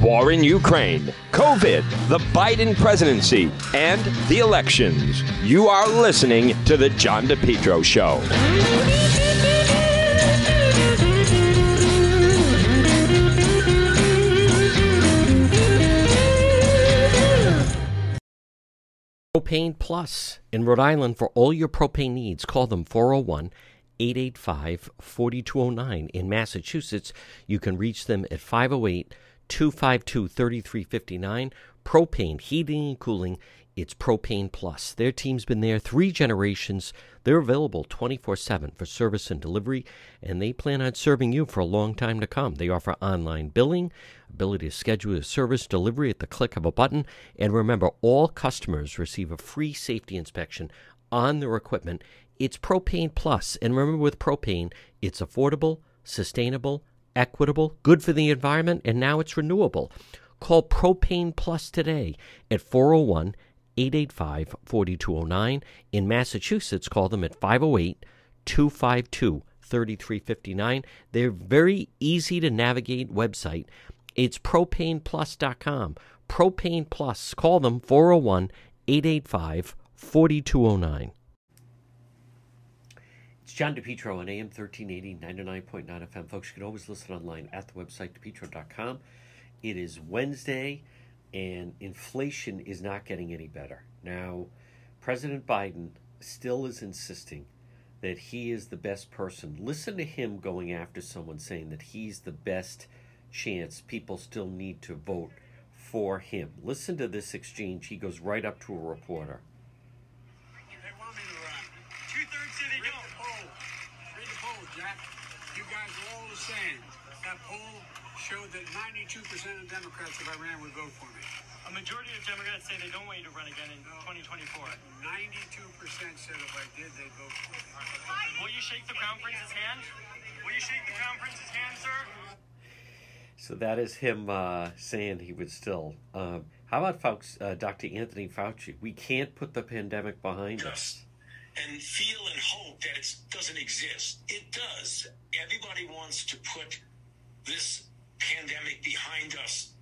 war in Ukraine, COVID, the Biden presidency, and the elections. You are listening to The John DePetro Show. Propane Plus in Rhode Island for all your propane needs. Call them 401 885 4209. In Massachusetts, you can reach them at 508 252 3359. Propane, heating and cooling. It's Propane Plus. Their team's been there three generations. They're available 24 7 for service and delivery, and they plan on serving you for a long time to come. They offer online billing, ability to schedule a service delivery at the click of a button, and remember, all customers receive a free safety inspection on their equipment. It's Propane Plus, and remember, with propane, it's affordable, sustainable, equitable, good for the environment, and now it's renewable. Call Propane Plus today at 401 885 4209. In Massachusetts, call them at 508 252 3359. They're very easy to navigate website. It's propaneplus.com. Propane Plus. Call them 401 885 4209. John DePetro on AM 1380, 99.9 FM. Folks, you can always listen online at the website, depetro.com. It is Wednesday, and inflation is not getting any better. Now, President Biden still is insisting that he is the best person. Listen to him going after someone saying that he's the best chance people still need to vote for him. Listen to this exchange. He goes right up to a reporter. They want me to run. Two-thirds say they don't. Poll. Read the poll, Jack. You guys are all the same. That poll showed that 92% of Democrats, if I ran, would vote for me. A majority of Democrats say they don't want you to run again in 2024. 92% said if I did, they'd vote for me. Will you shake the crown prince's hand? Will you shake the crown prince's hand, sir? So that is him uh, saying he would still. Um, how about folks, uh, Dr. Anthony Fauci? We can't put the pandemic behind us. and feel and hope that it doesn't exist. It does. Everybody wants to put this pandemic behind us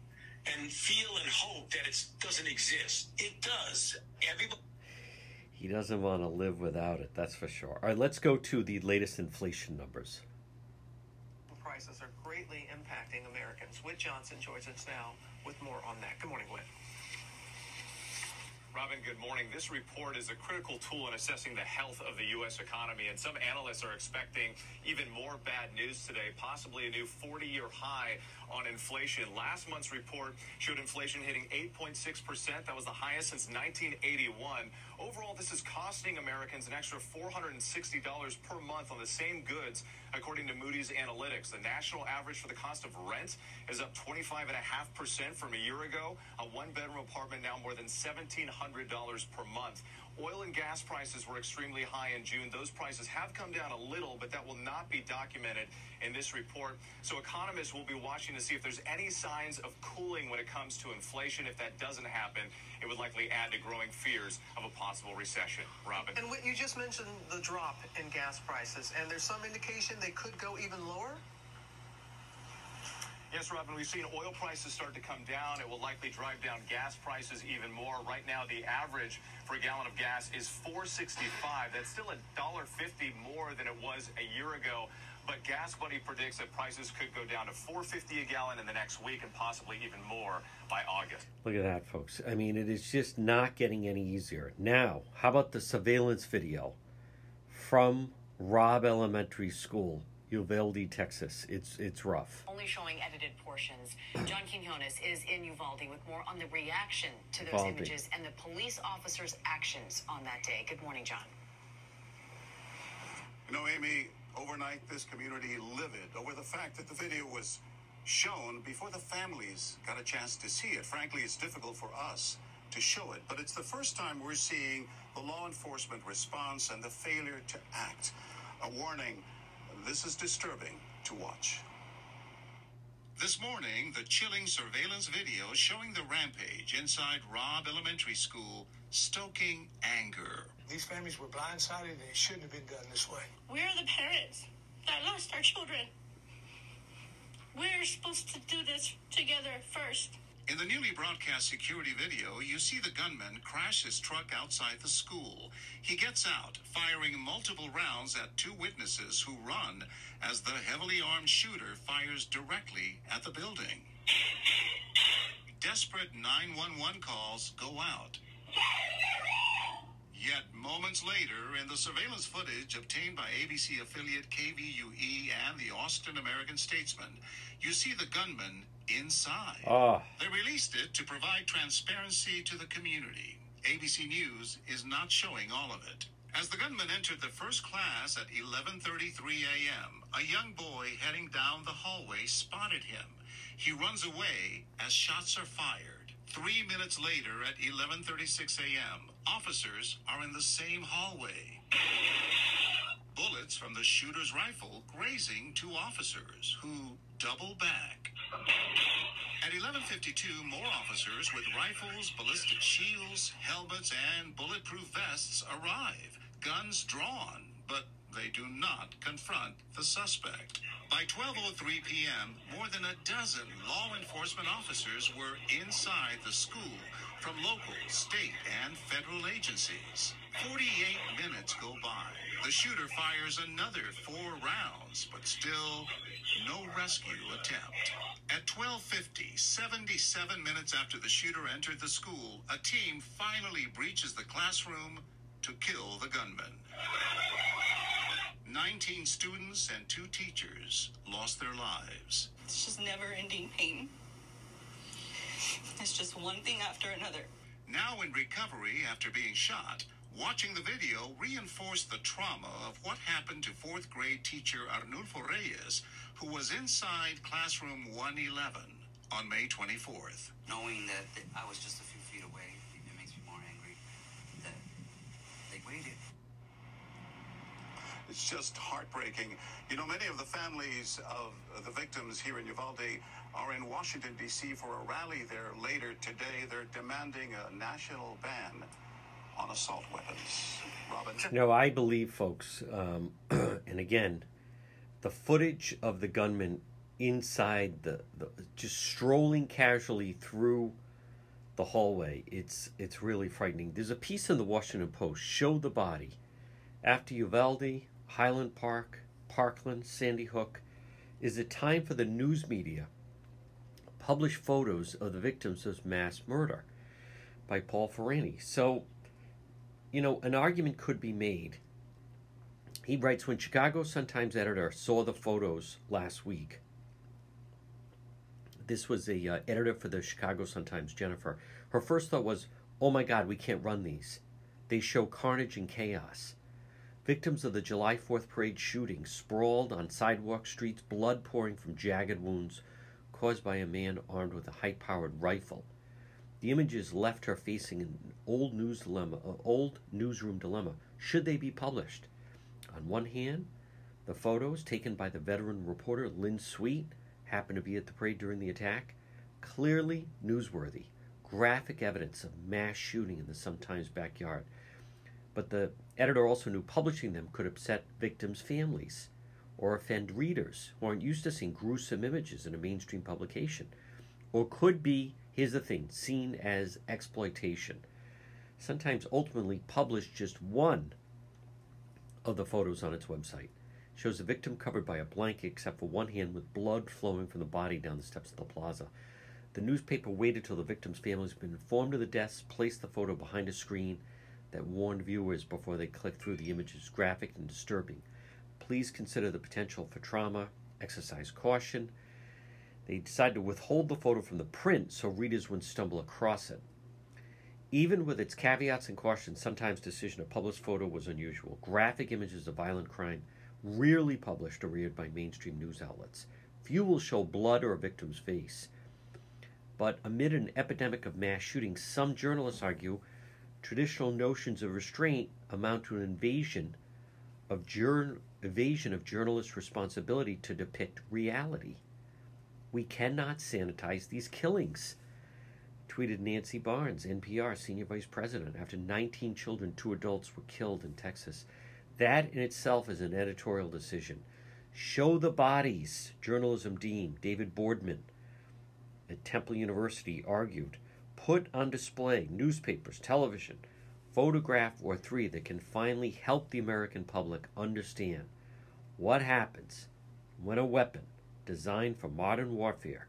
and feel and hope that it doesn't exist. It does. Everybody. He doesn't want to live without it, that's for sure. All right, let's go to the latest inflation numbers. prices are greatly impacting Americans. Whit Johnson joins us now with more on that. Good morning, Whit. Robin, good morning. This report is a critical tool in assessing the health of the U.S. economy, and some analysts are expecting even more bad news today, possibly a new 40 year high on inflation. Last month's report showed inflation hitting 8.6%. That was the highest since 1981. Overall, this is costing Americans an extra $460 per month on the same goods, according to Moody's Analytics. The national average for the cost of rent is up 25.5% from a year ago. A one bedroom apartment now more than $1,700 per month. Oil and gas prices were extremely high in June. Those prices have come down a little, but that will not be documented in this report. So economists will be watching to see if there's any signs of cooling when it comes to inflation. If that doesn't happen, it would likely add to growing fears of a possible recession. Robin. And you just mentioned the drop in gas prices, and there's some indication they could go even lower? Yes, Robin, we've seen oil prices start to come down. It will likely drive down gas prices even more. Right now, the average for a gallon of gas is 4.65. That's still a dollar fifty more than it was a year ago. But Gas Buddy predicts that prices could go down to 4.50 a gallon in the next week and possibly even more by August. Look at that, folks. I mean, it is just not getting any easier. Now, how about the surveillance video from Robb Elementary School, Uvalde, Texas? It's it's rough. only showing edited portions. John Quinones is in Uvalde with more on the reaction to those Uvalde. images and the police officers' actions on that day. Good morning, John. You know, Amy, overnight this community livid over the fact that the video was shown before the families got a chance to see it. Frankly, it's difficult for us to show it, but it's the first time we're seeing the law enforcement response and the failure to act. A warning this is disturbing to watch. This morning, the chilling surveillance video showing the rampage inside Robb Elementary School stoking anger. These families were blindsided and it shouldn't have been done this way. We're the parents that lost our children. We're supposed to do this together first. In the newly broadcast security video, you see the gunman crash his truck outside the school. He gets out, firing multiple rounds at two witnesses who run as the heavily armed shooter fires directly at the building. Desperate 911 calls go out. Yet moments later, in the surveillance footage obtained by ABC affiliate KVUE and the Austin American Statesman, you see the gunman inside. Ah. They released it to provide transparency to the community. ABC News is not showing all of it. As the gunman entered the first class at 11:33 a.m., a young boy heading down the hallway spotted him. He runs away as shots are fired. 3 minutes later at 11:36 a.m., officers are in the same hallway. Bullets from the shooter's rifle grazing two officers who double back. At 11:52, more officers with rifles, ballistic shields, helmets, and bulletproof vests arrive, guns drawn, but they do not confront the suspect. By 12:03 p.m., more than a dozen law enforcement officers were inside the school from local, state, and federal agencies. 48 minutes go by. The shooter fires another four rounds, but still no rescue attempt. At 12:50, 77 minutes after the shooter entered the school, a team finally breaches the classroom to kill the gunman. 19 students and two teachers lost their lives. It's just never ending pain. It's just one thing after another. Now in recovery after being shot, watching the video reinforced the trauma of what happened to fourth grade teacher Arnulfo Reyes, who was inside classroom 111 on May 24th. Knowing that, I was just a few feet away, it makes me more angry that they waited. It's just heartbreaking. You know, many of the families of the victims here in Uvalde are in Washington, D.C. for a rally there later today. They're demanding a national ban on assault weapons. Robin? No, I believe, folks, um, and again, the footage of the gunman inside the, the just strolling casually through the hallway it's it's really frightening there's a piece in the washington post show the body after uvalde highland park parkland sandy hook is it time for the news media to publish photos of the victims of mass murder by paul farhi so you know an argument could be made he writes when chicago sun-times editor saw the photos last week this was a uh, editor for the Chicago Sun-Times, Jennifer. Her first thought was, "Oh my God, we can't run these. They show carnage and chaos." Victims of the July 4th parade shooting sprawled on sidewalk streets, blood pouring from jagged wounds caused by a man armed with a high-powered rifle. The images left her facing an old news dilemma, an old newsroom dilemma. Should they be published? On one hand, the photos taken by the veteran reporter Lynn Sweet happened to be at the parade during the attack, clearly newsworthy, graphic evidence of mass shooting in the Sun-Times backyard. But the editor also knew publishing them could upset victims' families or offend readers who aren't used to seeing gruesome images in a mainstream publication, or could be, here's the thing, seen as exploitation. Sun-Times ultimately published just one of the photos on its website shows the victim covered by a blanket except for one hand with blood flowing from the body down the steps of the plaza. The newspaper waited till the victim's family has been informed of the deaths, placed the photo behind a screen that warned viewers before they clicked through the images graphic and disturbing. Please consider the potential for trauma, exercise caution. They decided to withhold the photo from the print so readers wouldn't stumble across it. Even with its caveats and cautions, sometimes decision to publish photo was unusual. Graphic images of violent crime rarely published or read by mainstream news outlets. Few will show blood or a victim's face. But amid an epidemic of mass shootings, some journalists argue traditional notions of restraint amount to an invasion of jur- evasion of journalists' responsibility to depict reality. We cannot sanitize these killings, tweeted Nancy Barnes, NPR senior vice president, after 19 children, two adults were killed in Texas. That in itself is an editorial decision. Show the bodies. Journalism Dean David Boardman at Temple University argued put on display newspapers, television, photograph or three that can finally help the American public understand what happens when a weapon designed for modern warfare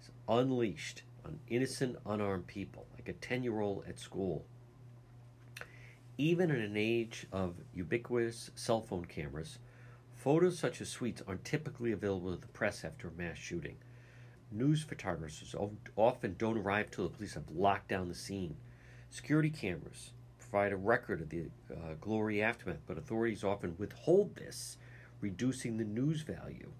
is unleashed on innocent, unarmed people, like a 10 year old at school. Even in an age of ubiquitous cell phone cameras, photos such as Sweet's aren't typically available to the press after a mass shooting. News photographers often don't arrive till the police have locked down the scene. Security cameras provide a record of the uh, glory aftermath, but authorities often withhold this, reducing the news value.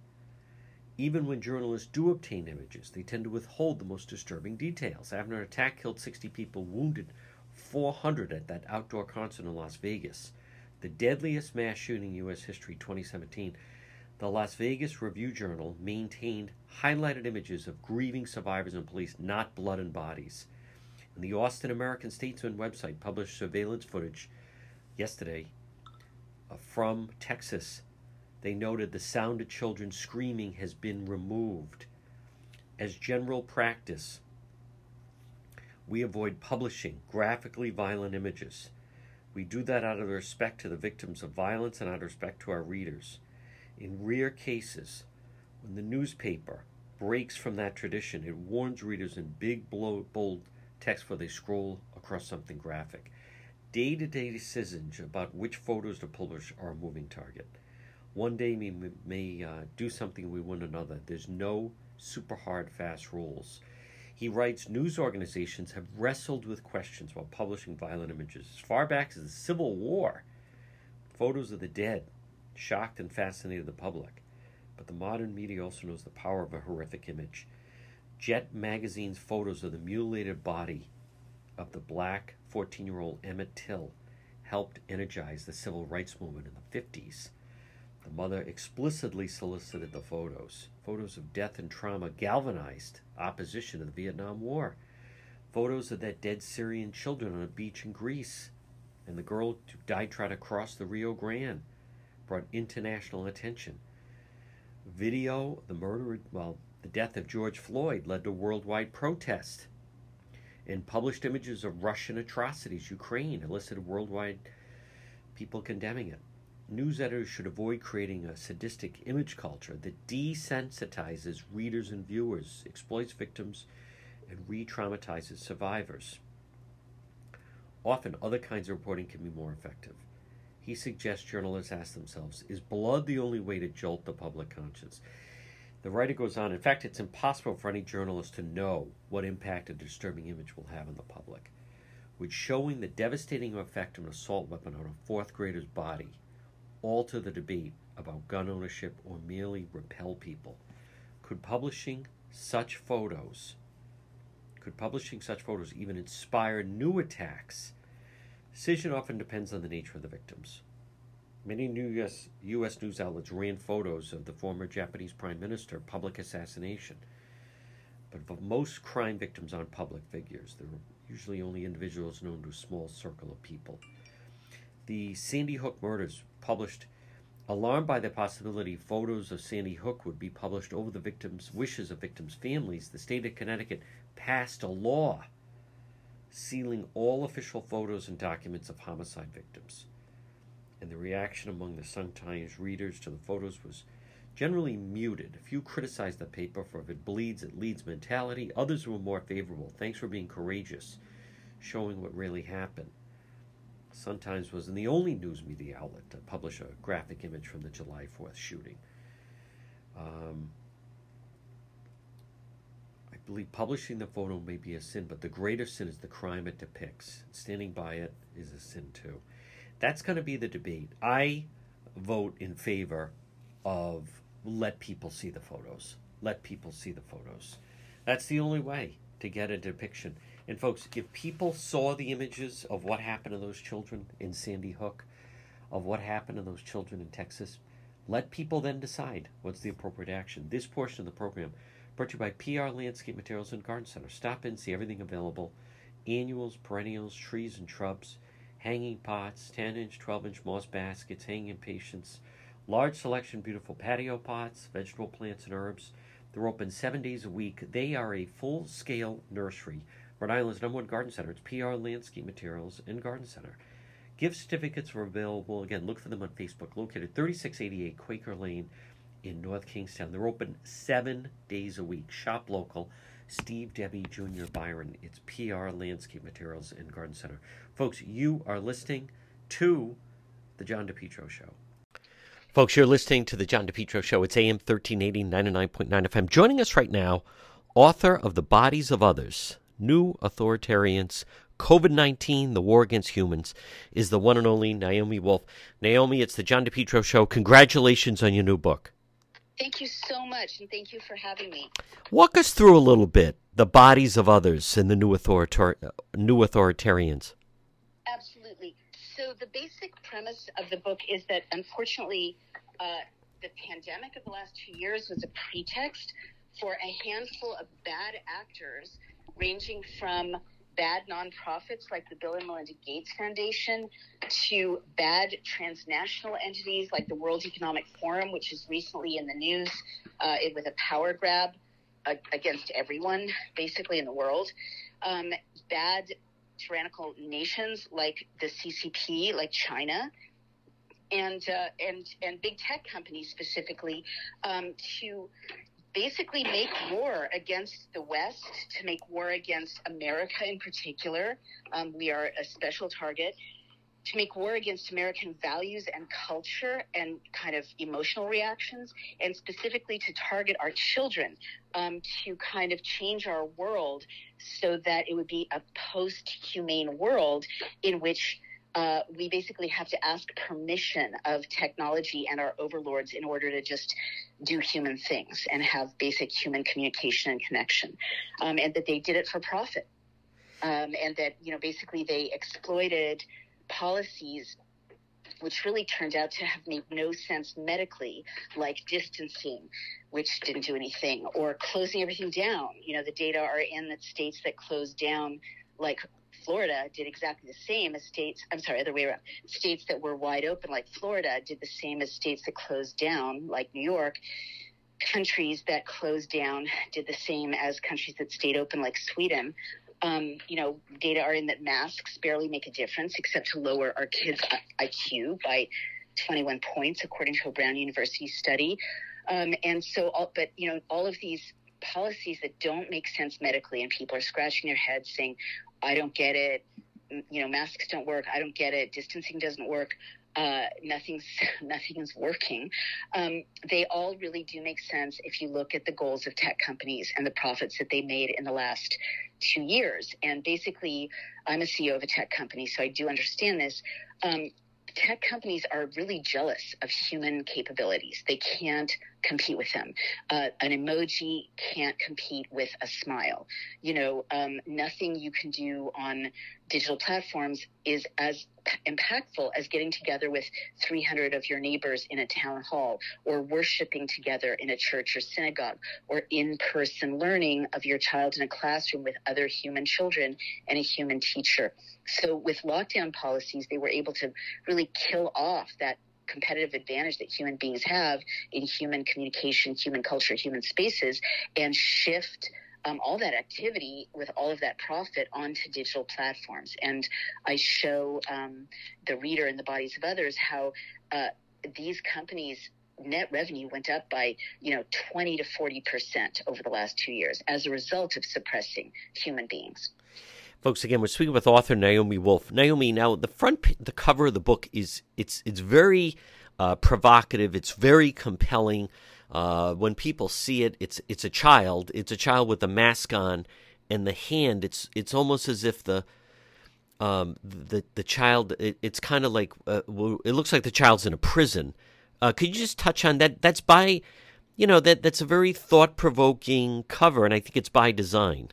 Even when journalists do obtain images, they tend to withhold the most disturbing details. After an attack killed 60 people, wounded 400 at that outdoor concert in Las Vegas, the deadliest mass shooting in U.S. history 2017, the Las Vegas Review Journal maintained highlighted images of grieving survivors and police, not blood and bodies. And the Austin American Statesman website published surveillance footage yesterday uh, from Texas. They noted the sound of children screaming has been removed. As general practice, we avoid publishing graphically violent images. We do that out of respect to the victims of violence and out of respect to our readers. In rare cases, when the newspaper breaks from that tradition, it warns readers in big, bold text before they scroll across something graphic. Day to day decisions about which photos to publish are a moving target. One day we may uh, do something we want another. There's no super hard, fast rules. He writes news organizations have wrestled with questions while publishing violent images as far back as the Civil War. Photos of the dead, shocked and fascinated the public. But the modern media also knows the power of a horrific image. Jet magazine's photos of the mutilated body of the black 14 year old Emmett Till helped energize the civil rights movement in the 50s. The mother explicitly solicited the photos. Photos of death and trauma galvanized opposition to the Vietnam War. Photos of that dead Syrian children on a beach in Greece. And the girl who died trying to cross the Rio Grande brought international attention. Video, the murder, well, the death of George Floyd led to worldwide protest. And published images of Russian atrocities, Ukraine, elicited worldwide people condemning it. News editors should avoid creating a sadistic image culture that desensitizes readers and viewers, exploits victims, and re traumatizes survivors. Often, other kinds of reporting can be more effective he suggests journalists ask themselves is blood the only way to jolt the public conscience? The writer goes on, in fact, it's impossible for any journalist to know what impact a disturbing image will have on the public. Would showing the devastating effect of an assault weapon on a fourth grader's body alter the debate about gun ownership or merely repel people? Could publishing such photos could publishing such photos even inspire new attacks Decision often depends on the nature of the victims. Many US, U.S. news outlets ran photos of the former Japanese Prime Minister public assassination. But most crime victims aren't public figures. They're usually only individuals known to a small circle of people. The Sandy Hook murders published, alarmed by the possibility photos of Sandy Hook would be published over the victims' wishes of victims' families, the state of Connecticut passed a law sealing all official photos and documents of homicide victims. And the reaction among the Sun Times readers to the photos was generally muted. A few criticized the paper for if it bleeds, it leads mentality. Others were more favorable. Thanks for being courageous, showing what really happened. Sun Times wasn't the only news media outlet to publish a graphic image from the July 4th shooting. Um, publishing the photo may be a sin, but the greater sin is the crime it depicts. Standing by it is a sin too. That's going to be the debate. I vote in favor of let people see the photos. Let people see the photos. That's the only way to get a depiction. And folks, if people saw the images of what happened to those children in Sandy Hook, of what happened to those children in Texas, let people then decide what's the appropriate action. This portion of the program Brought to you by PR Landscape Materials and Garden Center. Stop in, see everything available annuals, perennials, trees and shrubs, hanging pots, 10 inch, 12 inch moss baskets, hanging patients, Large selection, beautiful patio pots, vegetable plants, and herbs. They're open seven days a week. They are a full scale nursery. Rhode Island's number one garden center. It's PR Landscape Materials and Garden Center. Gift certificates are available. Again, look for them on Facebook. Located 3688 Quaker Lane in North Kingstown. They're open seven days a week. Shop local. Steve Debbie Jr. Byron. It's PR Landscape Materials and Garden Center. Folks, you are listening to The John DePetro Show. Folks, you're listening to The John DePetro Show. It's AM 1380, 99.9 FM. Joining us right now, author of The Bodies of Others New Authoritarians, COVID 19, The War Against Humans, is the one and only Naomi Wolf. Naomi, it's The John DePetro Show. Congratulations on your new book. Thank you so much, and thank you for having me. Walk us through a little bit the bodies of others and the new, authoritar- new authoritarians. Absolutely. So, the basic premise of the book is that unfortunately, uh, the pandemic of the last two years was a pretext for a handful of bad actors, ranging from bad nonprofits like the Bill and Melinda Gates Foundation to bad transnational entities like the World Economic Forum, which is recently in the news uh, with a power grab against everyone, basically, in the world. Um, bad tyrannical nations like the CCP, like China, and uh, and and big tech companies specifically um, to basically make war against the West, to make war against America in particular. Um, we are a special target. To make war against American values and culture and kind of emotional reactions, and specifically to target our children, um, to kind of change our world so that it would be a post humane world in which uh, we basically have to ask permission of technology and our overlords in order to just do human things and have basic human communication and connection. Um, and that they did it for profit. Um, and that, you know, basically they exploited policies which really turned out to have made no sense medically, like distancing, which didn't do anything, or closing everything down. You know, the data are in that states that closed down, like Florida did exactly the same as states, I'm sorry, other way around. States that were wide open, like Florida, did the same as states that closed down, like New York. Countries that closed down did the same as countries that stayed open, like Sweden. Um, you know, data are in that masks barely make a difference except to lower our kids' IQ by 21 points, according to a Brown University study. Um, and so, all, but you know, all of these policies that don't make sense medically, and people are scratching their heads saying, I don't get it. You know, masks don't work. I don't get it. Distancing doesn't work. Uh, nothing's nothing's working. Um, they all really do make sense if you look at the goals of tech companies and the profits that they made in the last two years. And basically, I'm a CEO of a tech company, so I do understand this. Um, tech companies are really jealous of human capabilities. They can't compete with them. Uh, an emoji can't compete with a smile. You know, um, nothing you can do on digital platforms is as impactful as getting together with 300 of your neighbors in a town hall or worshiping together in a church or synagogue or in person learning of your child in a classroom with other human children and a human teacher. So, with lockdown policies, they were able to really kill off that competitive advantage that human beings have in human communication, human culture, human spaces, and shift um, all that activity with all of that profit onto digital platforms. And I show um, the reader and the bodies of others how uh, these companies net revenue went up by you know 20 to 40 percent over the last two years as a result of suppressing human beings folks again we're speaking with author naomi wolf naomi now the front the cover of the book is it's it's very uh, provocative it's very compelling uh, when people see it, it's it's a child. It's a child with a mask on, and the hand. It's it's almost as if the um, the the child. It, it's kind of like uh, it looks like the child's in a prison. Uh, could you just touch on that? That's by, you know, that that's a very thought provoking cover, and I think it's by design.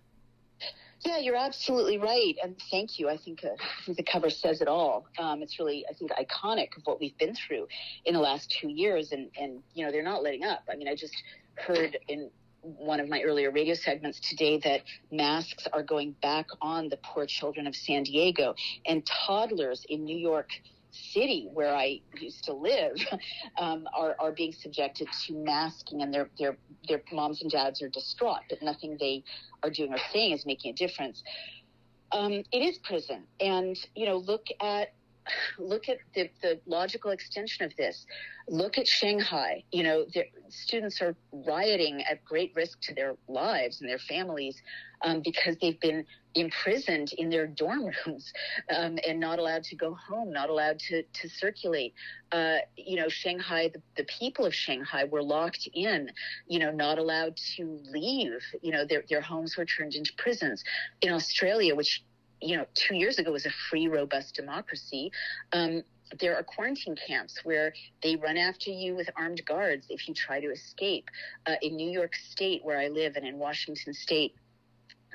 Yeah, you're absolutely right, and thank you. I think, uh, the cover says it all. Um, it's really, I think, iconic of what we've been through in the last two years, and and you know they're not letting up. I mean, I just heard in one of my earlier radio segments today that masks are going back on the poor children of San Diego, and toddlers in New York city where I used to live um, are, are being subjected to masking, and their their their moms and dads are distraught, but nothing they are doing or saying is making a difference. Um, it is prison, and you know, look at look at the, the logical extension of this. Look at Shanghai. You know, students are rioting at great risk to their lives and their families um, because they've been imprisoned in their dorm rooms um, and not allowed to go home, not allowed to, to circulate. Uh, you know, Shanghai, the, the, people of Shanghai were locked in, you know, not allowed to leave. You know, their, their homes were turned into prisons. In Australia, which you know, two years ago was a free, robust democracy. Um, there are quarantine camps where they run after you with armed guards if you try to escape. Uh, in New York State, where I live, and in Washington State,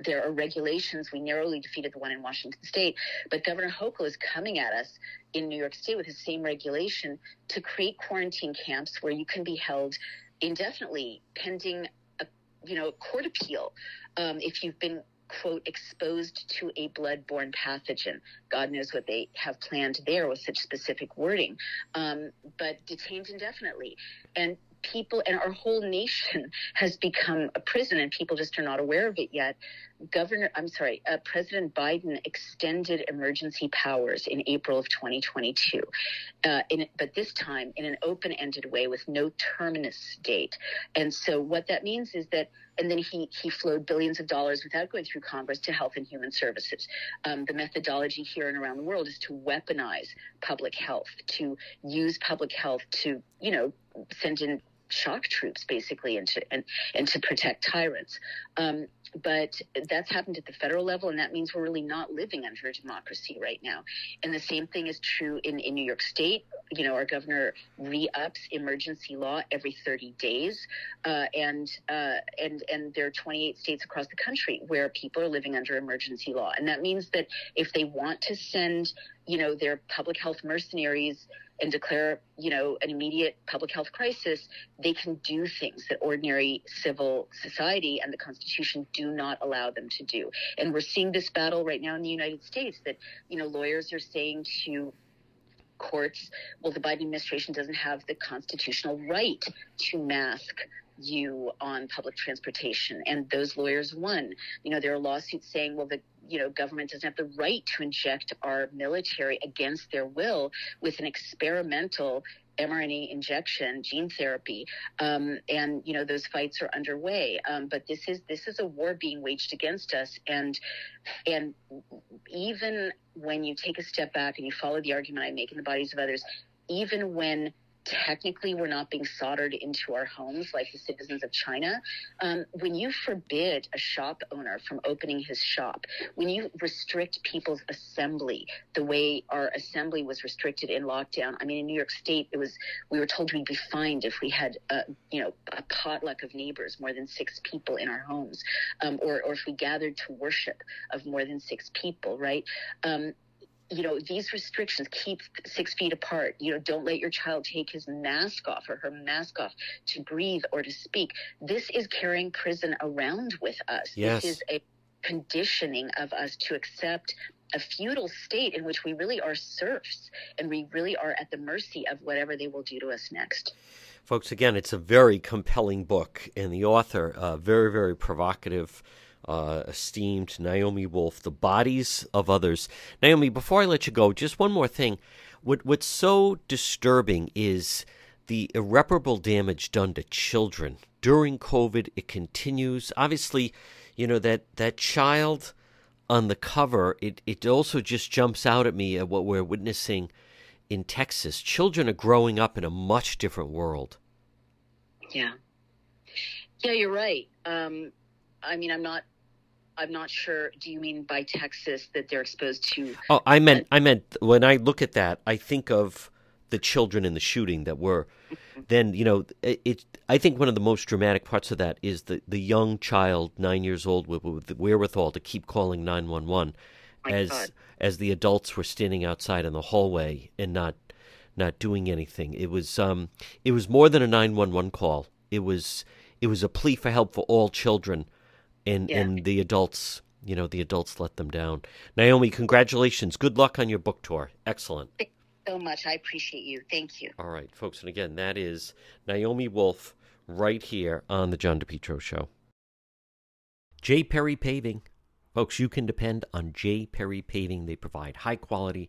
there are regulations. We narrowly defeated the one in Washington State, but Governor Hochul is coming at us in New York State with the same regulation to create quarantine camps where you can be held indefinitely pending a you know court appeal um, if you've been quote, exposed to a blood-borne pathogen. God knows what they have planned there with such specific wording, um, but detained indefinitely. And people and our whole nation has become a prison and people just are not aware of it yet. Governor i'm sorry uh, president biden extended emergency powers in april of 2022 uh, in, but this time in an open-ended way with no terminus date. And so what that means is that and then he he flowed billions of dollars without going through congress to health and human services. Um, the methodology here and around the world is to weaponize public health to use public health to you know send in shock troops basically and to and, and to protect tyrants. Um, but that's happened at the federal level, and that means we're really not living under a democracy right now. And the same thing is true in, in New York State. You know, our governor re-ups emergency law every 30 days, uh, and uh, and and there are 28 states across the country where people are living under emergency law, and that means that if they want to send, you know, their public health mercenaries and declare, you know, an immediate public health crisis, they can do things that ordinary civil society and the Constitution do not allow them to do. And we're seeing this battle right now in the United States that, you know, lawyers are saying to courts, well, the Biden administration doesn't have the constitutional right to mask you on public transportation and those lawyers won you know there are lawsuits saying well the you know government doesn't have the right to inject our military against their will with an experimental mRNA injection, gene therapy, um, and you know those fights are underway. Um, but this is this is a war being waged against us, and and even when you take a step back and you follow the argument I make in the bodies of others, even when technically we're not being soldered into our homes like the citizens of China. Um, when you forbid a shop owner from opening his shop, when you restrict people's assembly the way our assembly was restricted in lockdown, I mean, in New York State, it was we were told we'd be fined if we had, a, you know, a potluck of neighbors, more than six people in our homes, um, or or if we gathered to worship of more than six people, right? Um, you know, these restrictions keep six feet apart. You know, don't let your child take his mask off or her mask off to breathe or to speak. This is carrying prison around with us. Yes. This is a conditioning of us to accept a feudal state in which we really are serfs and we really are at the mercy of whatever they will do to us next. Folks, again, it's a very compelling book, and the author, uh, very, very provocative uh, esteemed Naomi Wolf, The Bodies of Others. Naomi, before I let you go, just one more thing. What, what's so disturbing is the irreparable damage done to children during COVID. It continues. Obviously, you know, that, that child on the cover, it, it also just jumps out at me at what we're witnessing in Texas. Children are growing up in a much different world. Yeah. Yeah, you're right. Um, I mean, I'm not I'm not sure. Do you mean by Texas that they're exposed to? Oh, I meant I meant when I look at that, I think of the children in the shooting that were. Mm-hmm. Then you know, it, it, I think one of the most dramatic parts of that is the the young child, nine years old, with, with the wherewithal to keep calling nine one one, as God. as the adults were standing outside in the hallway and not not doing anything. It was um it was more than a nine one one call. It was it was a plea for help for all children and Yeah. and the adults you know the adults let them down naomi congratulations good luck on your book tour excellent so much. I appreciate you. Thank you. All right, folks. And again, that is Naomi Wolf right here on the John DePetro Show. J. Perry Paving. Folks, you can depend on J. Perry Paving. They provide high quality,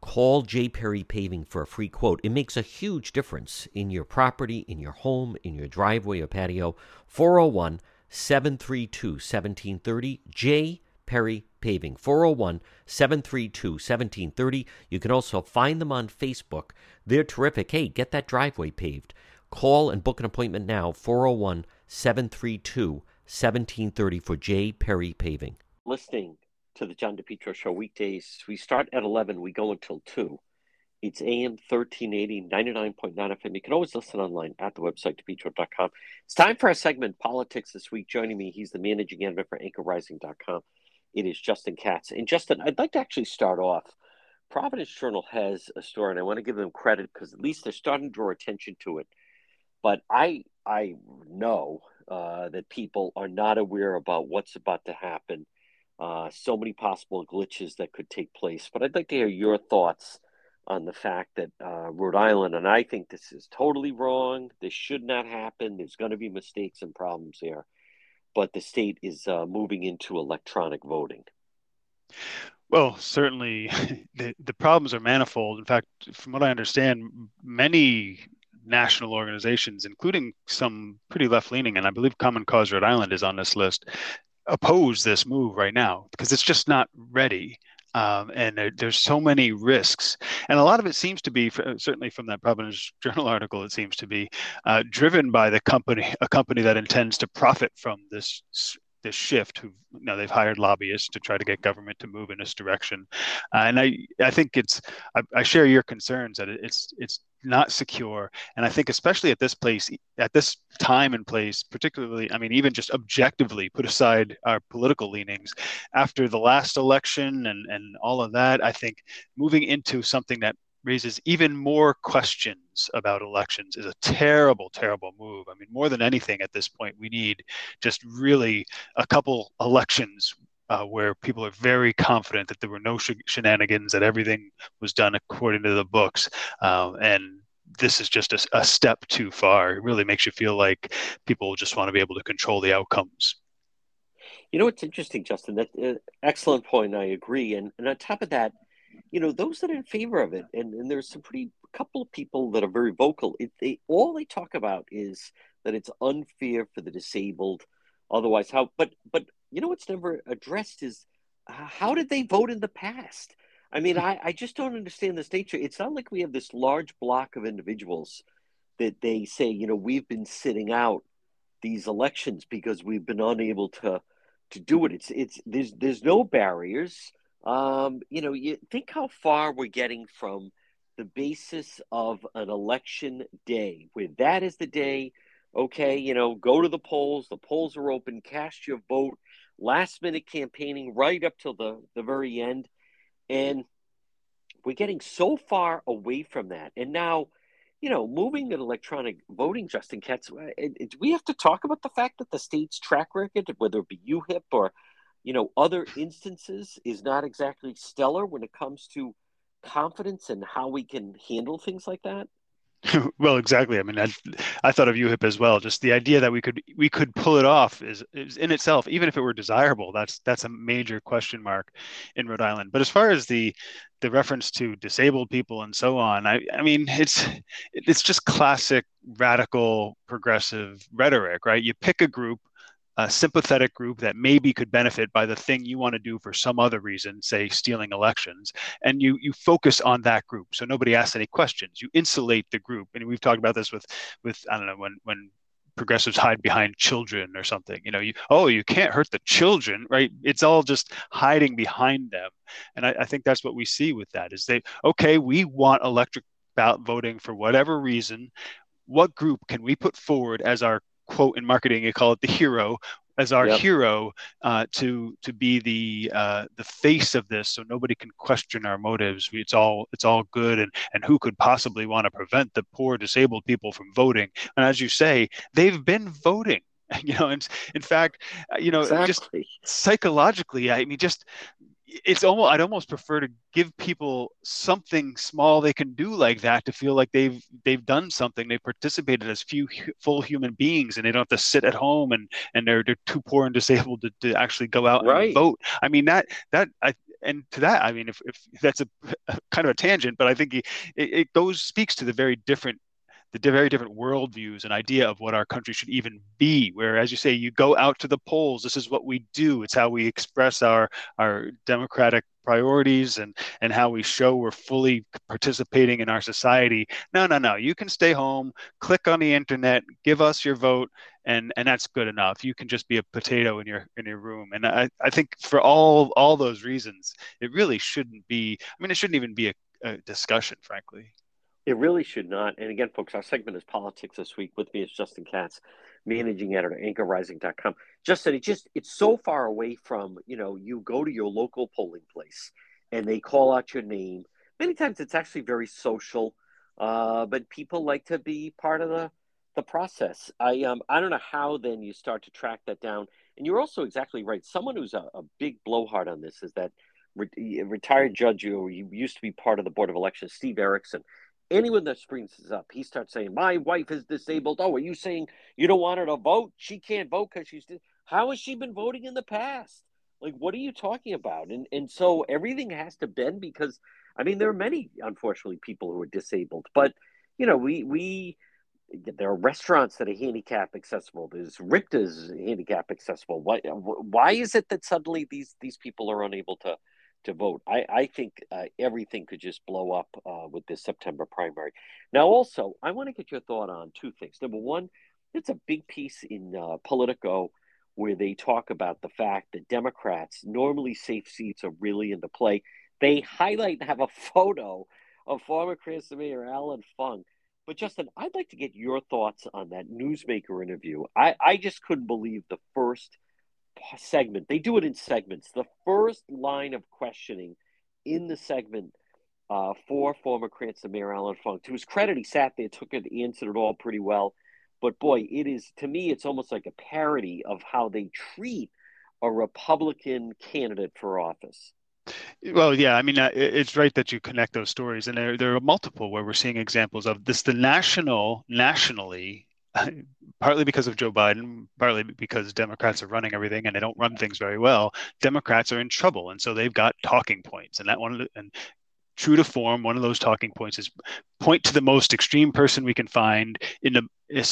call J. Perry Paving for a free quote. It makes a huge difference in your property, in your home, in your driveway or patio. 401 732 1730. J. Perry Paving. 401 732 1730. You can also find them on Facebook. They're terrific. Hey, get that driveway paved. Call and book an appointment now 401 732 1730 for J. Perry Paving. Listening to the John DePetro Show weekdays, we start at 11, we go until 2. It's AM 1380, 99.9 FM. You can always listen online at the website, depetro.com. It's time for our segment, Politics This Week. Joining me, he's the managing editor for anchorrising.com. It is Justin Katz. And Justin, I'd like to actually start off. Providence Journal has a story, and I want to give them credit because at least they're starting to draw attention to it. But I I know uh, that people are not aware about what's about to happen. Uh, so many possible glitches that could take place. But I'd like to hear your thoughts on the fact that uh, Rhode Island, and I think this is totally wrong. This should not happen. There's going to be mistakes and problems there. But the state is uh, moving into electronic voting. Well, certainly the, the problems are manifold. In fact, from what I understand, many national organizations, including some pretty left leaning, and I believe Common Cause Rhode Island is on this list, oppose this move right now because it's just not ready. Um, and there, there's so many risks, and a lot of it seems to be, certainly from that Providence Journal article, it seems to be uh, driven by the company, a company that intends to profit from this this shift who you know they've hired lobbyists to try to get government to move in this direction uh, and i i think it's I, I, share your concerns that it's it's not secure and i think especially at this place at this time and place particularly i mean even just objectively put aside our political leanings after the last election and and all of that i think moving into something that raises even more questions about elections is a terrible, terrible move. I mean, more than anything at this point, we need just really a couple elections uh, where people are very confident that there were no sh- shenanigans, that everything was done according to the books. Um, and this is just a, a, step too far. It really makes you feel like people just want to be able to control the outcomes. You know, what's interesting, Justin. That uh, excellent point. I agree. And, and on top of that, you know, those that are in favor of it, and, and there's some pretty couple of people that are very vocal. It, they all they talk about is that it's unfair for the disabled. Otherwise, how? But but you know what's never addressed is how did they vote in the past? I mean, I, I just don't understand this nature. It's not like we have this large block of individuals that they say, you know, we've been sitting out these elections because we've been unable to to do it. It's it's there's there's no barriers. Um, you know, you think how far we're getting from the basis of an election day, where that is the day, okay, you know, go to the polls, the polls are open, cast your vote, last minute campaigning right up till the, the very end. And we're getting so far away from that. And now, you know, moving to electronic voting, Justin Katz, uh, it, it, we have to talk about the fact that the state's track record, whether it be UHIP or you know, other instances is not exactly stellar when it comes to confidence and how we can handle things like that. well, exactly. I mean, I, I thought of UHIP as well. Just the idea that we could we could pull it off is, is in itself, even if it were desirable, that's that's a major question mark in Rhode Island. But as far as the the reference to disabled people and so on, I, I mean, it's it's just classic radical progressive rhetoric, right? You pick a group a sympathetic group that maybe could benefit by the thing you want to do for some other reason, say stealing elections, and you you focus on that group. So nobody asks any questions. You insulate the group, and we've talked about this with with I don't know when when progressives hide behind children or something. You know, you oh, you can't hurt the children, right? It's all just hiding behind them, and I, I think that's what we see with that is they okay, we want electric ballot voting for whatever reason. What group can we put forward as our quote in marketing? You call it the hero as our yep. hero uh, to to be the uh, the face of this, so nobody can question our motives. It's all it's all good, and and who could possibly want to prevent the poor disabled people from voting? And as you say, they've been voting you know and in fact uh, you know exactly. just psychologically i mean just it's almost I'd almost prefer to give people something small they can do like that to feel like they've they've done something they've participated as few full human beings and they don't have to sit at home and and they're they're too poor and disabled to, to actually go out right. and vote. I mean that that I and to that I mean if, if that's a, a kind of a tangent, but I think it, it goes speaks to the very different the very different worldviews and idea of what our country should even be. Where, as you say, you go out to the polls. This is what we do. It's how we express our our democratic priorities and and how we show we're fully participating in our society. No, no, no. You can stay home, click on the internet, give us your vote, and and that's good enough. You can just be a potato in your in your room. And I, I think for all all those reasons, it really shouldn't be. I mean, it shouldn't even be a, a discussion, frankly. It really should not. And again, folks, our segment is politics this week. With me is Justin Katz, managing editor, anchorrising.com. Justin, it just it's so far away from, you know, you go to your local polling place and they call out your name. Many times it's actually very social, uh, but people like to be part of the the process. I um I don't know how then you start to track that down. And you're also exactly right. Someone who's a, a big blowhard on this is that re- retired judge who used to be part of the board of elections, Steve Erickson anyone that springs this up, he starts saying, "My wife is disabled." Oh, are you saying you don't want her to vote? She can't vote because she's. How has she been voting in the past? Like, what are you talking about? And and so everything has to bend because, I mean, there are many, unfortunately, people who are disabled. But you know, we we there are restaurants that are handicap accessible. There's RIPTA's handicap accessible. Why why is it that suddenly these these people are unable to to vote. I, I think uh, everything could just blow up uh, with this September primary. Now, also, I want to get your thought on two things. Number one, it's a big piece in uh, Politico where they talk about the fact that Democrats, normally safe seats are really into play. They highlight and have a photo of former Cranston Mayor Allan Fung. But Justin, I'd like to get your thoughts on that newsmaker interview. I, I just couldn't believe the first – segment. They do it in segments. The first line of questioning in the segment uh, for former Cranston Mayor Allan Fung. To his credit, he sat there, took it, answered it all pretty well. But boy, it is to me, it's almost like a parody of how they treat a Republican candidate for office. Well, yeah, I mean, uh, it's right that you connect those stories, and there there are multiple where we're seeing examples of this. The national, nationally, partly because of Joe Biden, partly because Democrats are running everything and they don't run things very well. Democrats are in trouble, and so they've got talking points, and that one and true to form, one of those talking points is point to the most extreme person we can find in the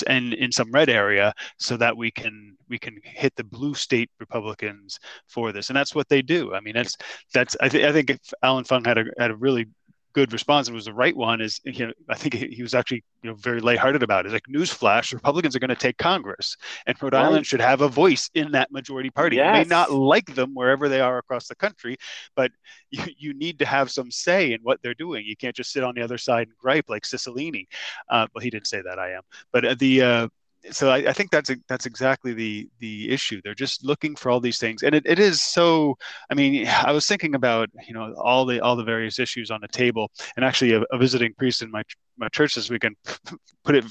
and in some red area so that we can we can hit the blue state Republicans for this, and that's what they do. I mean, that's that's I, th- I think Allan Fung had a had a really good response It was the right one is you know I think he was actually you know very lighthearted about it. It's like newsflash, Republicans are going to take Congress, and Rhode right. Island should have a voice in that majority party. Yes. You may not like them wherever they are across the country, but you, you need to have some say in what they're doing. You can't just sit on the other side and gripe like Cicilline. Uh, well, he didn't say that. I am, but uh, the uh, so I, I, think that's that's exactly the the issue. They're just looking for all these things, and it, it is so. I mean, I was thinking about you know all the all the various issues on the table, and actually a, a visiting priest in my my church this weekend put it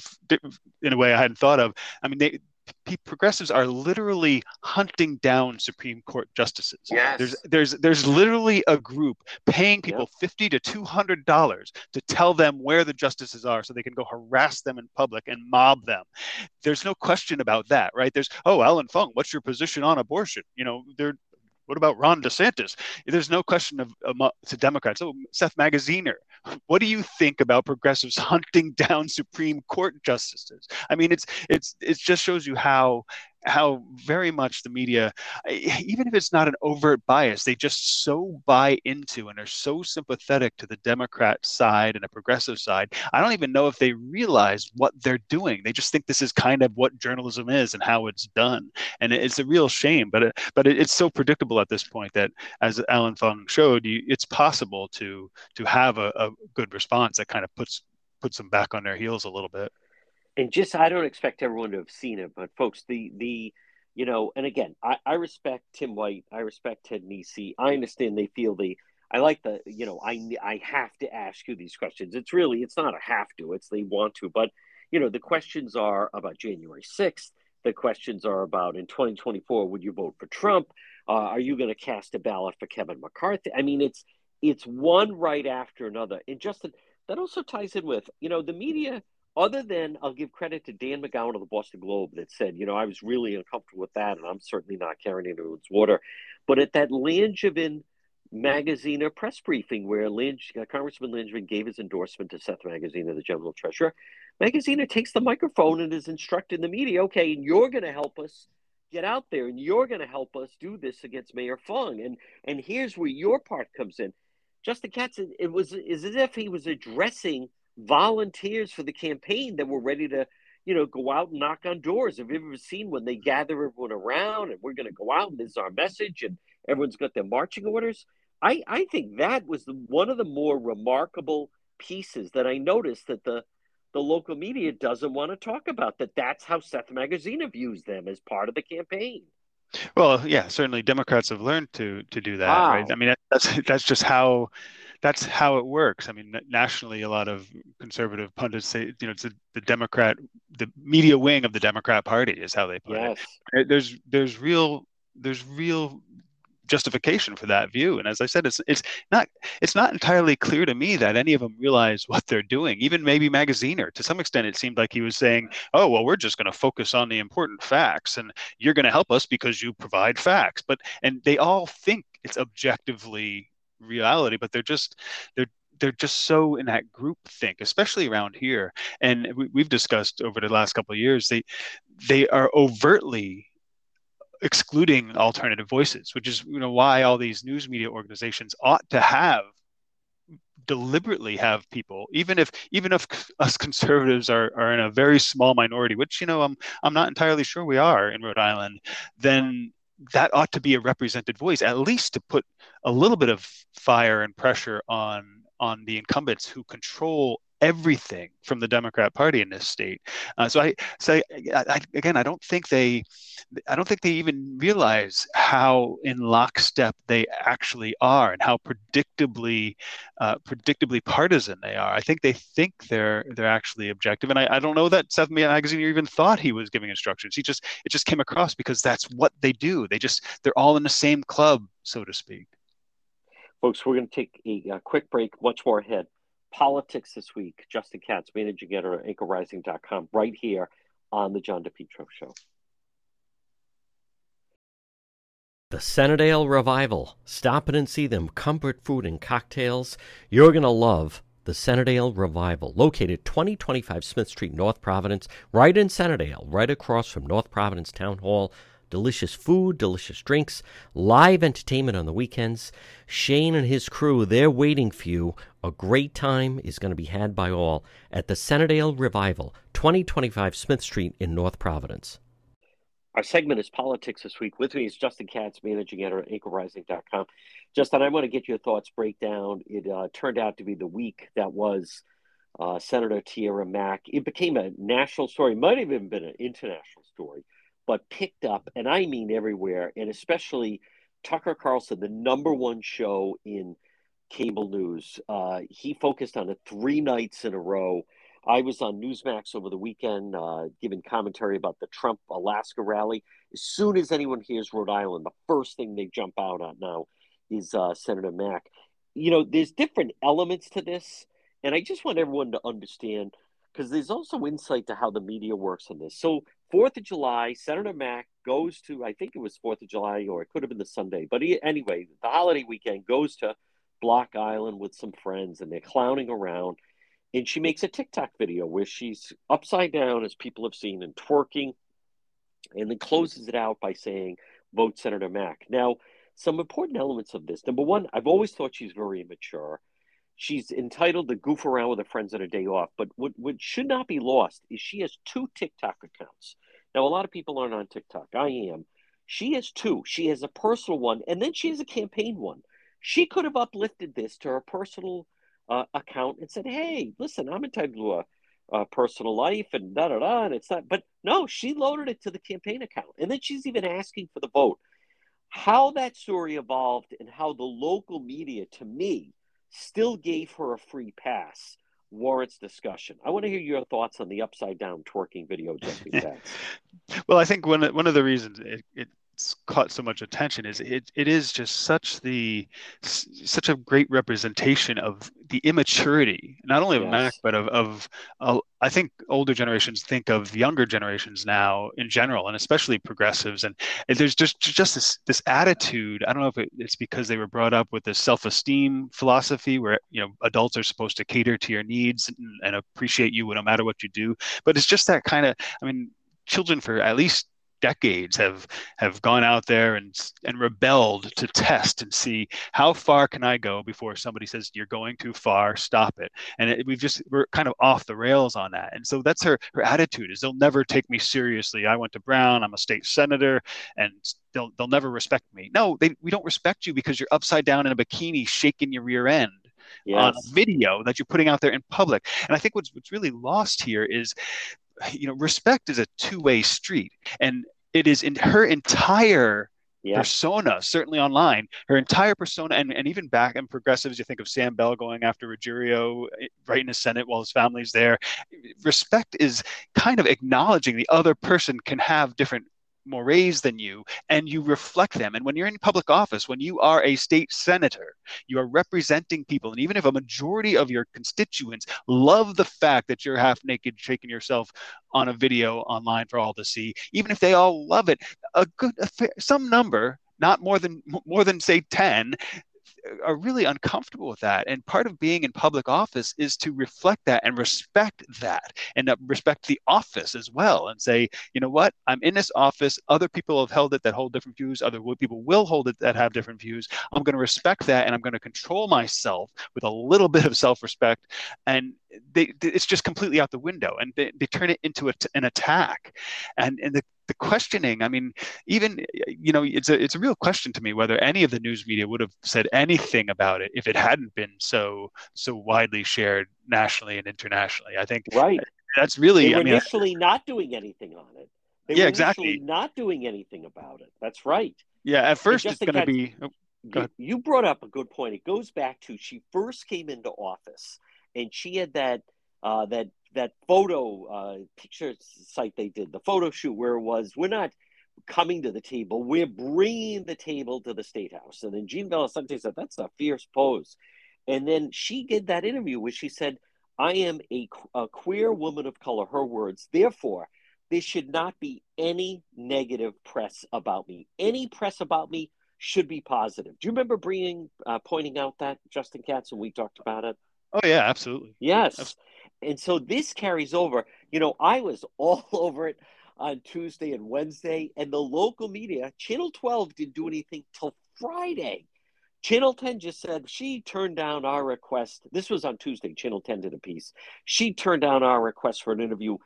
in a way I hadn't thought of. I mean, they progressives are literally hunting down Supreme Court justices. Yes. There's there's there's literally a group paying people yep. fifty to two hundred dollars to tell them where the justices are so they can go harass them in public and mob them. There's no question about that, right? There's oh Allan Fung, what's your position on abortion? You know, they're what about Ron DeSantis? There's no question of um, to Democrats. Oh, Seth Magaziner, what do you think about progressives hunting down Supreme Court justices? I mean, it's it's it just shows you how how very much the media, even if it's not an overt bias, they just so buy into and are so sympathetic to the Democrat side and a progressive side. I don't even know if they realize what they're doing. They just think this is kind of what journalism is and how it's done, and it's a real shame. But it, but it's so predictable at this point that, as Allan Fung showed, you, it's possible to to have a, a good response that kind of puts puts them back on their heels a little bit and just I don't expect everyone to have seen it, but folks, the the you know, and again, I, I respect Tim White, I respect Ted Nesi. I understand they feel the I like the you know, I I have to ask you these questions. It's really it's not a have to, it's they want to, but you know, the questions are about January 6th. The questions are about in 2024, would you vote for Trump? Uh, are you going to cast a ballot for Kevin McCarthy? I mean, it's it's one right after another. And Justin, that also ties in with, you know, the media other than I'll give credit to Dan McGowan of the Boston Globe that said, you know, I was really uncomfortable with that, and I'm certainly not carrying it its water. But at that Langevin magazine or press briefing where Lange, uh, Congressman Langevin gave his endorsement to Seth Magaziner, the general treasurer, Magaziner takes the microphone and is instructing the media, okay, and you're going to help us get out there, and you're going to help us do this against Mayor Fung, and and here's where your part comes in. Justin Katz, it was is as if he was addressing volunteers for the campaign that were ready to, you know, go out and knock on doors. Have you ever seen when they gather everyone around and we're going to go out and this is our message and everyone's got their marching orders? I, I think that was the, one of the more remarkable pieces that I noticed that the the local media doesn't want to talk about that that's how Seth Magaziner views them as part of the campaign. Well, yeah, certainly Democrats have learned to to do that, wow. right? I mean, that's that's just how that's how it works. I mean, nationally, a lot of conservative pundits say, you know, it's a, the Democrat, the media wing of the Democrat Party is how they put yes. it. There's there's real there's real justification for that view. And as I said, it's it's not it's not entirely clear to me that any of them realize what they're doing. Even maybe Magaziner, to some extent, it seemed like he was saying, "Oh, well, we're just going to focus on the important facts, and you're going to help us because you provide facts." But and they all think it's objectively reality, but they're just they're they're just so in that group think, especially around here. And we, have discussed over the last couple of years, they they are overtly excluding alternative voices, which is you know why all these news media organizations ought to have deliberately have people even if even if us conservatives are, are in a very small minority which you know I'm I'm not entirely sure we are in Rhode Island then that ought to be a represented voice, at least to put a little bit of fire and pressure on on the incumbents who control everything from the Democrat Party in this state. Uh, so I say so again, I don't think they, I don't think they even realize how in lockstep they actually are and how predictably, uh, predictably partisan they are. I think they think they're they're actually objective, and I, I don't know that Seth Magaziner even thought he was giving instructions. He just it just came across because that's what they do. They just they're all in the same club, so to speak. Folks, we're going to take a, a quick break. Much more ahead politics this week. Justin Katz, managing editor at anchorrising.com, right here on the John DePetro Show. The Centredale Revival. Stop in and see them. Comfort food and cocktails. You're going to love the Centredale Revival, located 2025 Smith Street, North Providence, right in Centredale, right across from North Providence Town Hall delicious food, delicious drinks, live entertainment on the weekends. Shane and his crew, they're waiting for you. A great time is going to be had by all at the Centredale Revival, 2025 Smith Street in North Providence. Our segment is politics this week. With me is Justin Katz, managing editor at anchorrising.com. Justin, I want to get your thoughts breakdown. It uh, turned out to be the week that was uh, Senator Tiara Mack. It became a national story, might have even been an international story but picked up, and I mean everywhere, and especially Tucker Carlson, the number one show in cable news. Uh, he focused on it three nights in a row. I was on Newsmax over the weekend uh, giving commentary about the Trump Alaska rally. As soon as anyone hears Rhode Island, the first thing they jump out at now is uh, Senator Mack. You know, there's different elements to this, and I just want everyone to understand because there's also insight to how the media works on this. So, Fourth of July, Senator Mack goes to, I think it was Fourth of July, or it could have been the Sunday, but he, anyway, the holiday weekend goes to Block Island with some friends, and they're clowning around. And she makes a TikTok video where she's upside down, as people have seen, and twerking. and then closes it out by saying, vote Senator Mack. Now, some important elements of this. Number one, I've always thought she's very immature. She's entitled to goof around with her friends on a day off, but what, what should not be lost is she has two TikTok accounts. Now, a lot of people aren't on TikTok. I am. She has two. She has a personal one, and then she has a campaign one. She could have uplifted this to her personal uh, account and said, "Hey, listen, I'm entitled to a, personal life and da da da." And it's not, but no, she loaded it to the campaign account, and then she's even asking for the vote. How that story evolved and how the local media, to me, still gave her a free pass warrants discussion. I want to hear your thoughts on the upside down twerking video, well, I think one one of the reasons it, it caught so much attention is it, it is just such the such a great representation of the immaturity not only of yes. Mack but of, of uh, i think older generations think of younger generations now in general and especially progressives and, there's just just this this attitude i don't know if it, it's because they were brought up with this self-esteem philosophy where you know adults are supposed to cater to your needs and, and appreciate you no matter what you do but it's just that kind of i mean children for at least decades have have gone out there and and rebelled to test and see how far can I go before somebody says you're going too far, stop it. And it, we've just we're kind of off the rails on that. And so that's her her attitude is they'll never take me seriously. I went to Brown, I'm a state senator, and they'll they'll never respect me. No, they we don't respect you because you're upside down in a bikini shaking your rear end. Yes. on video that you're putting out there in public. And I think what's what's really lost here is you know respect is a two-way street and it is in her entire yeah. persona, certainly online, her entire persona, and, and even back in progressives, you think of Sam Bell going after Ruggerio eh, right in the Senate while his family's there. Respect is kind of acknowledging the other person can have different mores than you and you reflect them. And when you're in public office when you are a state senator you are representing people. And even if a majority of your constituents love the fact that you're half naked shaking yourself on a video online for all to see even if they all love it a good a fair, some number not more than more than say 10 are really uncomfortable with that. And part of being in public office is to reflect that and respect that and uh, respect the office as well and say, you know what, I'm in this office. Other people have held it that hold different views. Other people will hold it that have different views. I'm going to respect that and I'm going to control myself with a little bit of self respect. And they, it's just completely out the window and they, they turn it into a, an attack. And, and the, the questioning i mean even you know it's a it's a real question to me whether any of the news media would have said anything about it if it hadn't been so so widely shared nationally and internationally. I think right. that's really they were I mean, initially not doing anything on it. They yeah were exactly. not doing anything about it. That's right. Yeah at first it's going to be oh, you, you brought up a good point. It goes back to she first came into office and she had that uh, that that photo uh, picture site they did, the photo shoot where it was, we're not coming to the table, we're bringing the table to the state house. And then Gene Valicenti said, that's a fierce pose. And then she did that interview where she said, I am a, a queer woman of color, her words. Therefore, there should not be any negative press about me. Any press about me should be positive. Do you remember bringing, uh, pointing out that, Justin Katz, when we talked about it? Oh, yeah, absolutely. Yes. Absolutely and so this carries over. You know, I was all over it on Tuesday and Wednesday, and the local media, Channel 12 didn't do anything till Friday. Channel 10 just said she turned down our request. This was on Tuesday. Channel 10 did a piece. She turned down our request for an interview.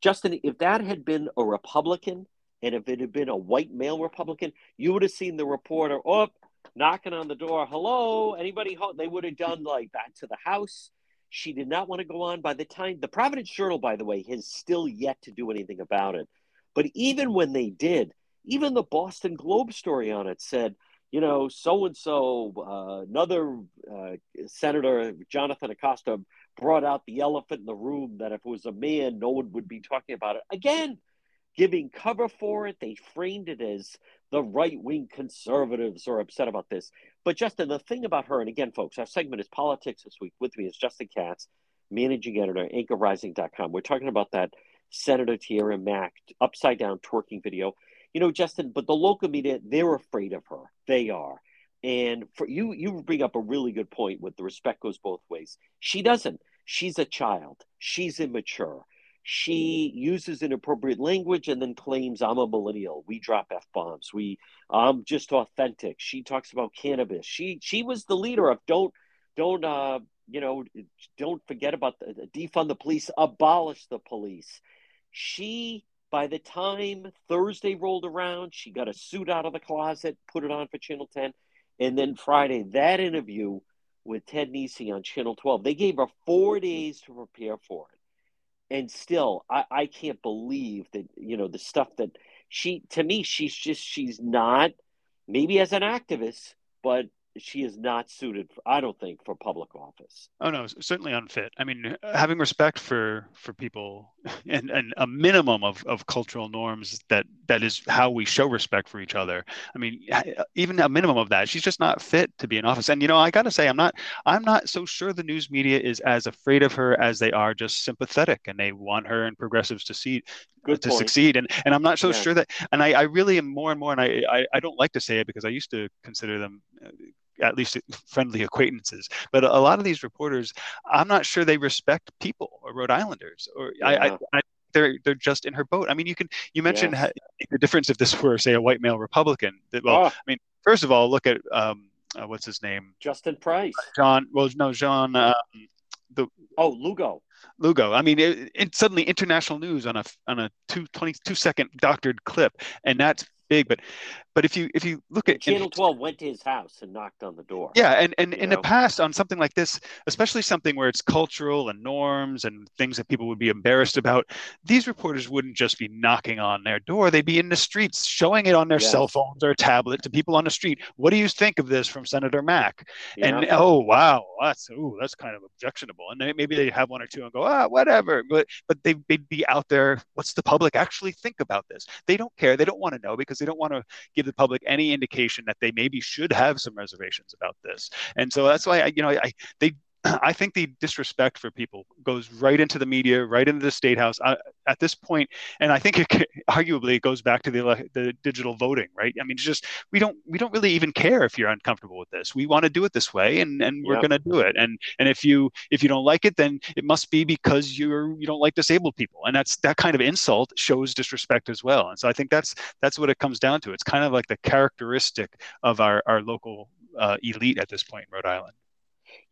Justin, if that had been a Republican and if it had been a white male Republican, you would have seen the reporter up oh, knocking on the door. Hello, anybody home? They would have done like that to the house. She did not want to go on. By the time the Providence Journal, by the way, has still yet to do anything about it. But even when they did, even the Boston Globe story on it said, you know, so and so, another uh, Senator Jonathan Acosta brought out the elephant in the room that if it was a man, no one would be talking about it. Again, giving cover for it, they framed it as the right wing conservatives are upset about this. But Justin, the thing about her, and again, folks, our segment is politics this week. With me is Justin Katz, managing editor, anchorrising.com. We're talking about that Senator Tiara Mack upside down twerking video. You know, Justin, but the local media, they're afraid of her. They are. And for you, you bring up a really good point with the respect goes both ways. She doesn't. She's a child. She's immature she uses inappropriate language and then claims I'm a millennial. We drop f bombs. We I'm just authentic. She talks about cannabis. She she was the leader of don't don't uh you know don't forget about the defund the police, abolish the police. She by the time Thursday rolled around, she got a suit out of the closet, put it on for Channel 10, and then Friday that interview with Ted Nesi on Channel 12. They gave her four days to prepare for it and still I, I can't believe that you know the stuff that she to me she's just she's not maybe as an activist but she is not suited for, i don't think for public office. Oh no certainly unfit. I mean having respect for for people and and a minimum of of cultural norms that that is how we show respect for each other i mean even a minimum of that she's just not fit to be in office and you know i got to say i'm not i'm not so sure the news media is as afraid of her as they are just sympathetic and they want her and progressives to see Good to point. succeed and and i'm not so yeah. sure that and I, I really am more and more and I, I i don't like to say it because i used to consider them uh, at least friendly acquaintances. But a lot of these reporters, I'm not sure they respect people or Rhode Islanders. Or yeah. I, I, I, they're they're just in her boat. I mean, you can you mentioned yes. the difference if this were say a white male Republican. That, well, oh. I mean, first of all, look at um, uh, what's his name? Justin Price. John. Well, no, John. Um, the oh Lugo. Lugo. I mean, it, it, suddenly international news on a on a two, 22 second doctored clip, and that's big. But but if you if you look at Channel 12 went to his house and knocked on the door. Yeah, and and in know? the past on something like this, especially something where it's cultural and norms and things that people would be embarrassed about, these reporters wouldn't just be knocking on their door; they'd be in the streets showing it on their yes. cell phones or tablet to people on the street. What do you think of this from Senator Mack? Yeah. And oh wow, that's ooh, that's kind of objectionable. And maybe they have one or two and go ah whatever, but but they, they'd be out there. What's the public actually think about this? They don't care. They don't want to know because they don't want to give the public any indication that they maybe should have some reservations about this. And so that's why I, you know, I they I think the disrespect for people goes right into the media, right into the state house uh, at this point, and I think it arguably it goes back to the the digital voting, right? I mean, it's just we don't we don't really even care if you're uncomfortable with this. We want to do it this way, and and we're going to do it. And and if you if you don't like it, then it must be because you're you don't like disabled people, and that's that kind of insult shows disrespect as well. And so I think that's that's what it comes down to. It's kind of like the characteristic of our our local uh, elite at this point in Rhode Island.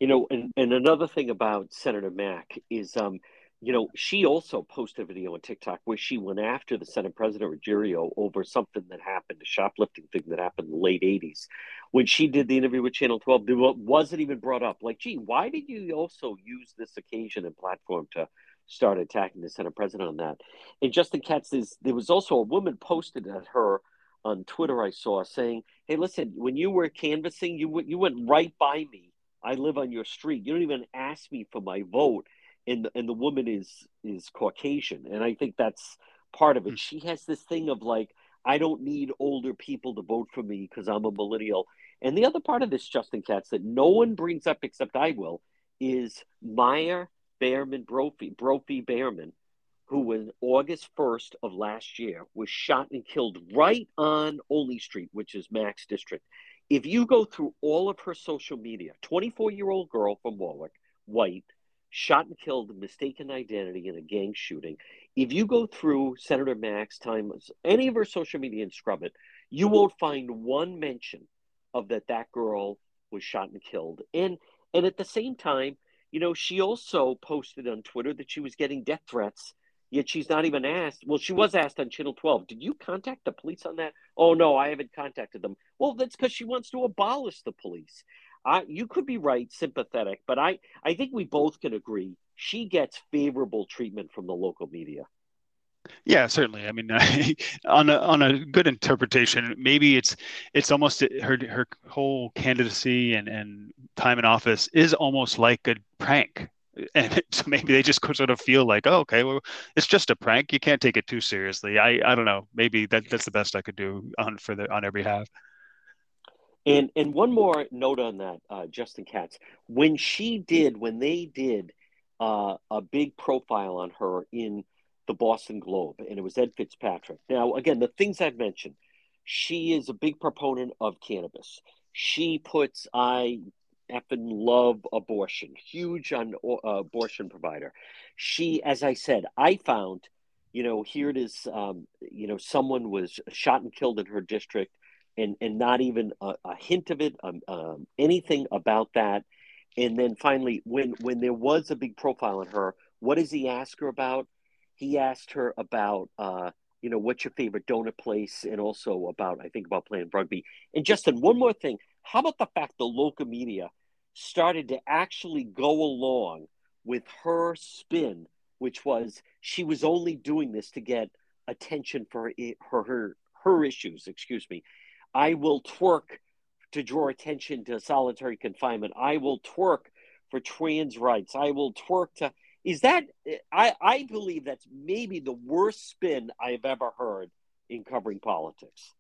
You know, and, and another thing about Senator Mack is, um, you know, she also posted a video on TikTok where she went after the Senate President Ruggerio over something that happened, a shoplifting thing that happened in the late 80s. When she did the interview with Channel 12, it wasn't even brought up. Like, gee, why did you also use this occasion and platform to start attacking the Senate President on that? And Justin Katz, there was also a woman posted at her on Twitter, I saw, saying, hey, listen, when you were canvassing, you, you went right by me I live on your street. You don't even ask me for my vote. And the, and the woman is is Caucasian, and I think that's part of it. Hmm. She has this thing of like, I don't need older people to vote for me because I'm a millennial. And the other part of this, Justin Katz, that no one brings up except I will, is Maya Berman Brophy, Brophy Berman, who was August 1st of last year was shot and killed right on Olney Street, which is Mack's district. If you go through all of her social media, 24 year old girl from Warwick, white, shot and killed, mistaken identity in a gang shooting. If you go through Senator Mack's, time, any of her social media and scrub it, you won't find one mention of that that girl was shot and killed. And and at the same time, you know, she also posted on Twitter that she was getting death threats Yet she's not even asked. Well, she was asked on Channel 12. Did you contact the police on that? Oh, no, I haven't contacted them. Well, that's because she wants to abolish the police. I, you could be right, sympathetic, but I, I think we both can agree she gets favorable treatment from the local media. Yeah, certainly. I mean, on a on a good interpretation, maybe it's it's almost her her whole candidacy and and time in office is almost like a prank and so maybe they just sort of feel like, oh, okay, well, it's just a prank. You can't take it too seriously. I, I don't know. Maybe that that's the best I could do on for the on their behalf. And and one more note on that, uh, Justin Katz. When she did, when they did uh, a big profile on her in the Boston Globe, and it was Ed Fitzpatrick. Now, again, the things I've mentioned, she is a big proponent of cannabis. She puts I effing love abortion, huge on uh, abortion provider. She, as I said, I found, you know, here it is, um, you know, someone was shot and killed in her district, and and not even a, a hint of it, um, um, anything about that. And then finally, when when there was a big profile on her, what does he ask her about? He asked her about. Uh, you know, what's your favorite donut place, and also about, I think, about playing rugby. And Justin, one more thing. How about the fact the local media started to actually go along with her spin, which was she was only doing this to get attention for her her her issues. Excuse me. I will twerk to draw attention to solitary confinement. I will twerk for trans rights. I will twerk to is that I, I believe that's maybe the worst spin I've ever heard in covering politics.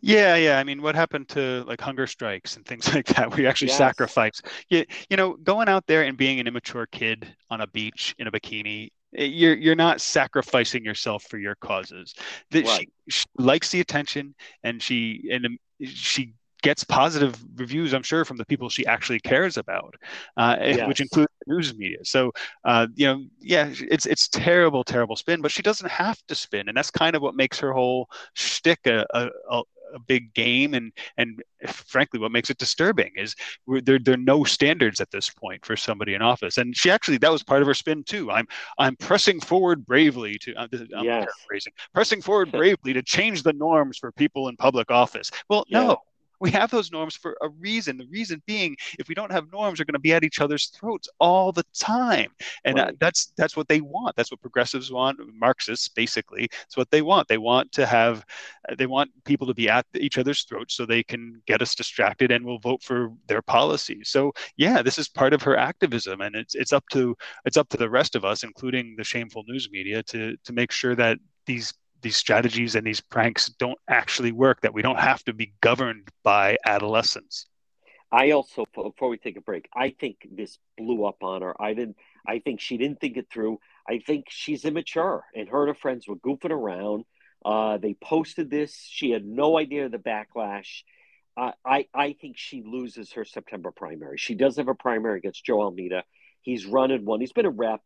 Yeah, yeah. I mean, what happened to like hunger strikes and things like that? We actually yes. sacrifice. You, you know, going out there and being an immature kid on a beach in a bikini eh, you're you're not sacrificing yourself for your causes. That right. she, she, likes the attention and she and um, she gets positive reviews, I'm sure, from the people she actually cares about, uh, yes. which includes the news media. So, uh, you know, yeah, it's it's terrible, terrible spin, but she doesn't have to spin, and that's kind of what makes her whole shtick a, a, a a big game and and frankly what makes it disturbing is there there are no standards at this point for somebody in office and she actually that was part of her spin too i'm i'm pressing forward bravely to uh, i'm yes. paraphrasing pressing forward bravely to change the norms for people in public office well yeah. no we have those norms for a reason. The reason being, if we don't have norms, we're going to be at each other's throats all the time, and right. that's that's what they want. That's what progressives want. Marxists, basically, it's what they want. They want to have, uh, they want people to be at each other's throats so they can get us distracted and will vote for their policies. So yeah, this is part of her activism, and it's it's up to it's up to the rest of us, including the shameful news media, to to make sure that these these strategies and these pranks don't actually work, that we don't have to be governed by adolescents. I also, before we take a break, I think this blew up on her. I didn't. I think she didn't think it through. I think she's immature, and her and her friends were goofing around. Uh, they posted this. She had no idea of the backlash. Uh, I I think she loses her September primary. She does have a primary against Joe Almeida. He's running one. He's been a rep.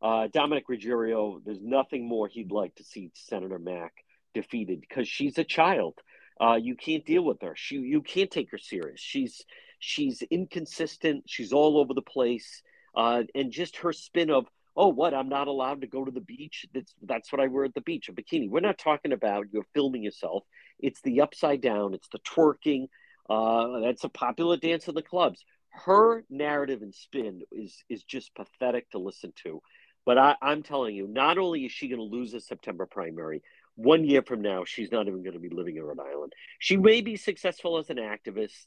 Uh, Dominic Ruggerio, there's nothing more he'd like to see Senator Mack defeated because she's a child. Uh, you can't deal with her. She, you can't take her serious. She's she's inconsistent. She's all over the place. Uh, and just her spin of, oh, what? I'm not allowed to go to the beach. That's that's what I wear at the beach, a bikini. We're not talking about you're filming yourself. It's the upside down. It's the twerking. Uh, that's a popular dance in the clubs. Her narrative and spin is is just pathetic to listen to. But I, am telling you, not only is she going to lose the September primary, one year from now, she's not even going to be living in Rhode Island. She may be successful as an activist,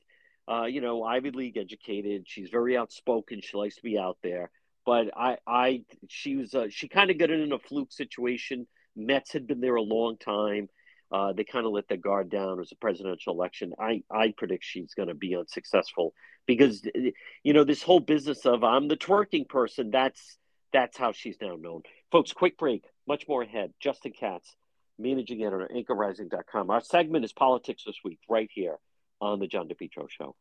uh, you know, Ivy League educated. She's very outspoken. She likes to be out there. But I, I, she was, uh, she kind of got in a fluke situation. Metts had been there a long time. Uh, they kind of let their guard down as a presidential election. I, I predict she's going to be unsuccessful because, you know, this whole business of I'm the twerking person, that's that's how she's now known. Folks, quick break. Much more ahead. Justin Katz, managing editor, anchorrising.com. Our segment is Politics This Week, right here on The John DePetro Show.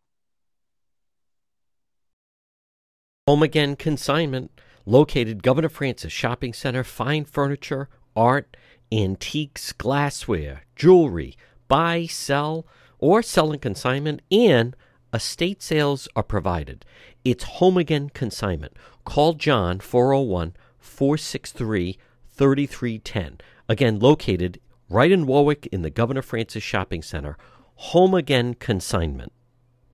Home Again Consignment, located Governor Francis Shopping Center, fine furniture, art, antiques, glassware, jewelry, buy, sell, or sell in consignment, and estate sales are provided. It's Home Again Consignment. Call John 401 463 3310. Again, located right in Warwick in the Governor Francis Shopping Center. Home Again Consignment.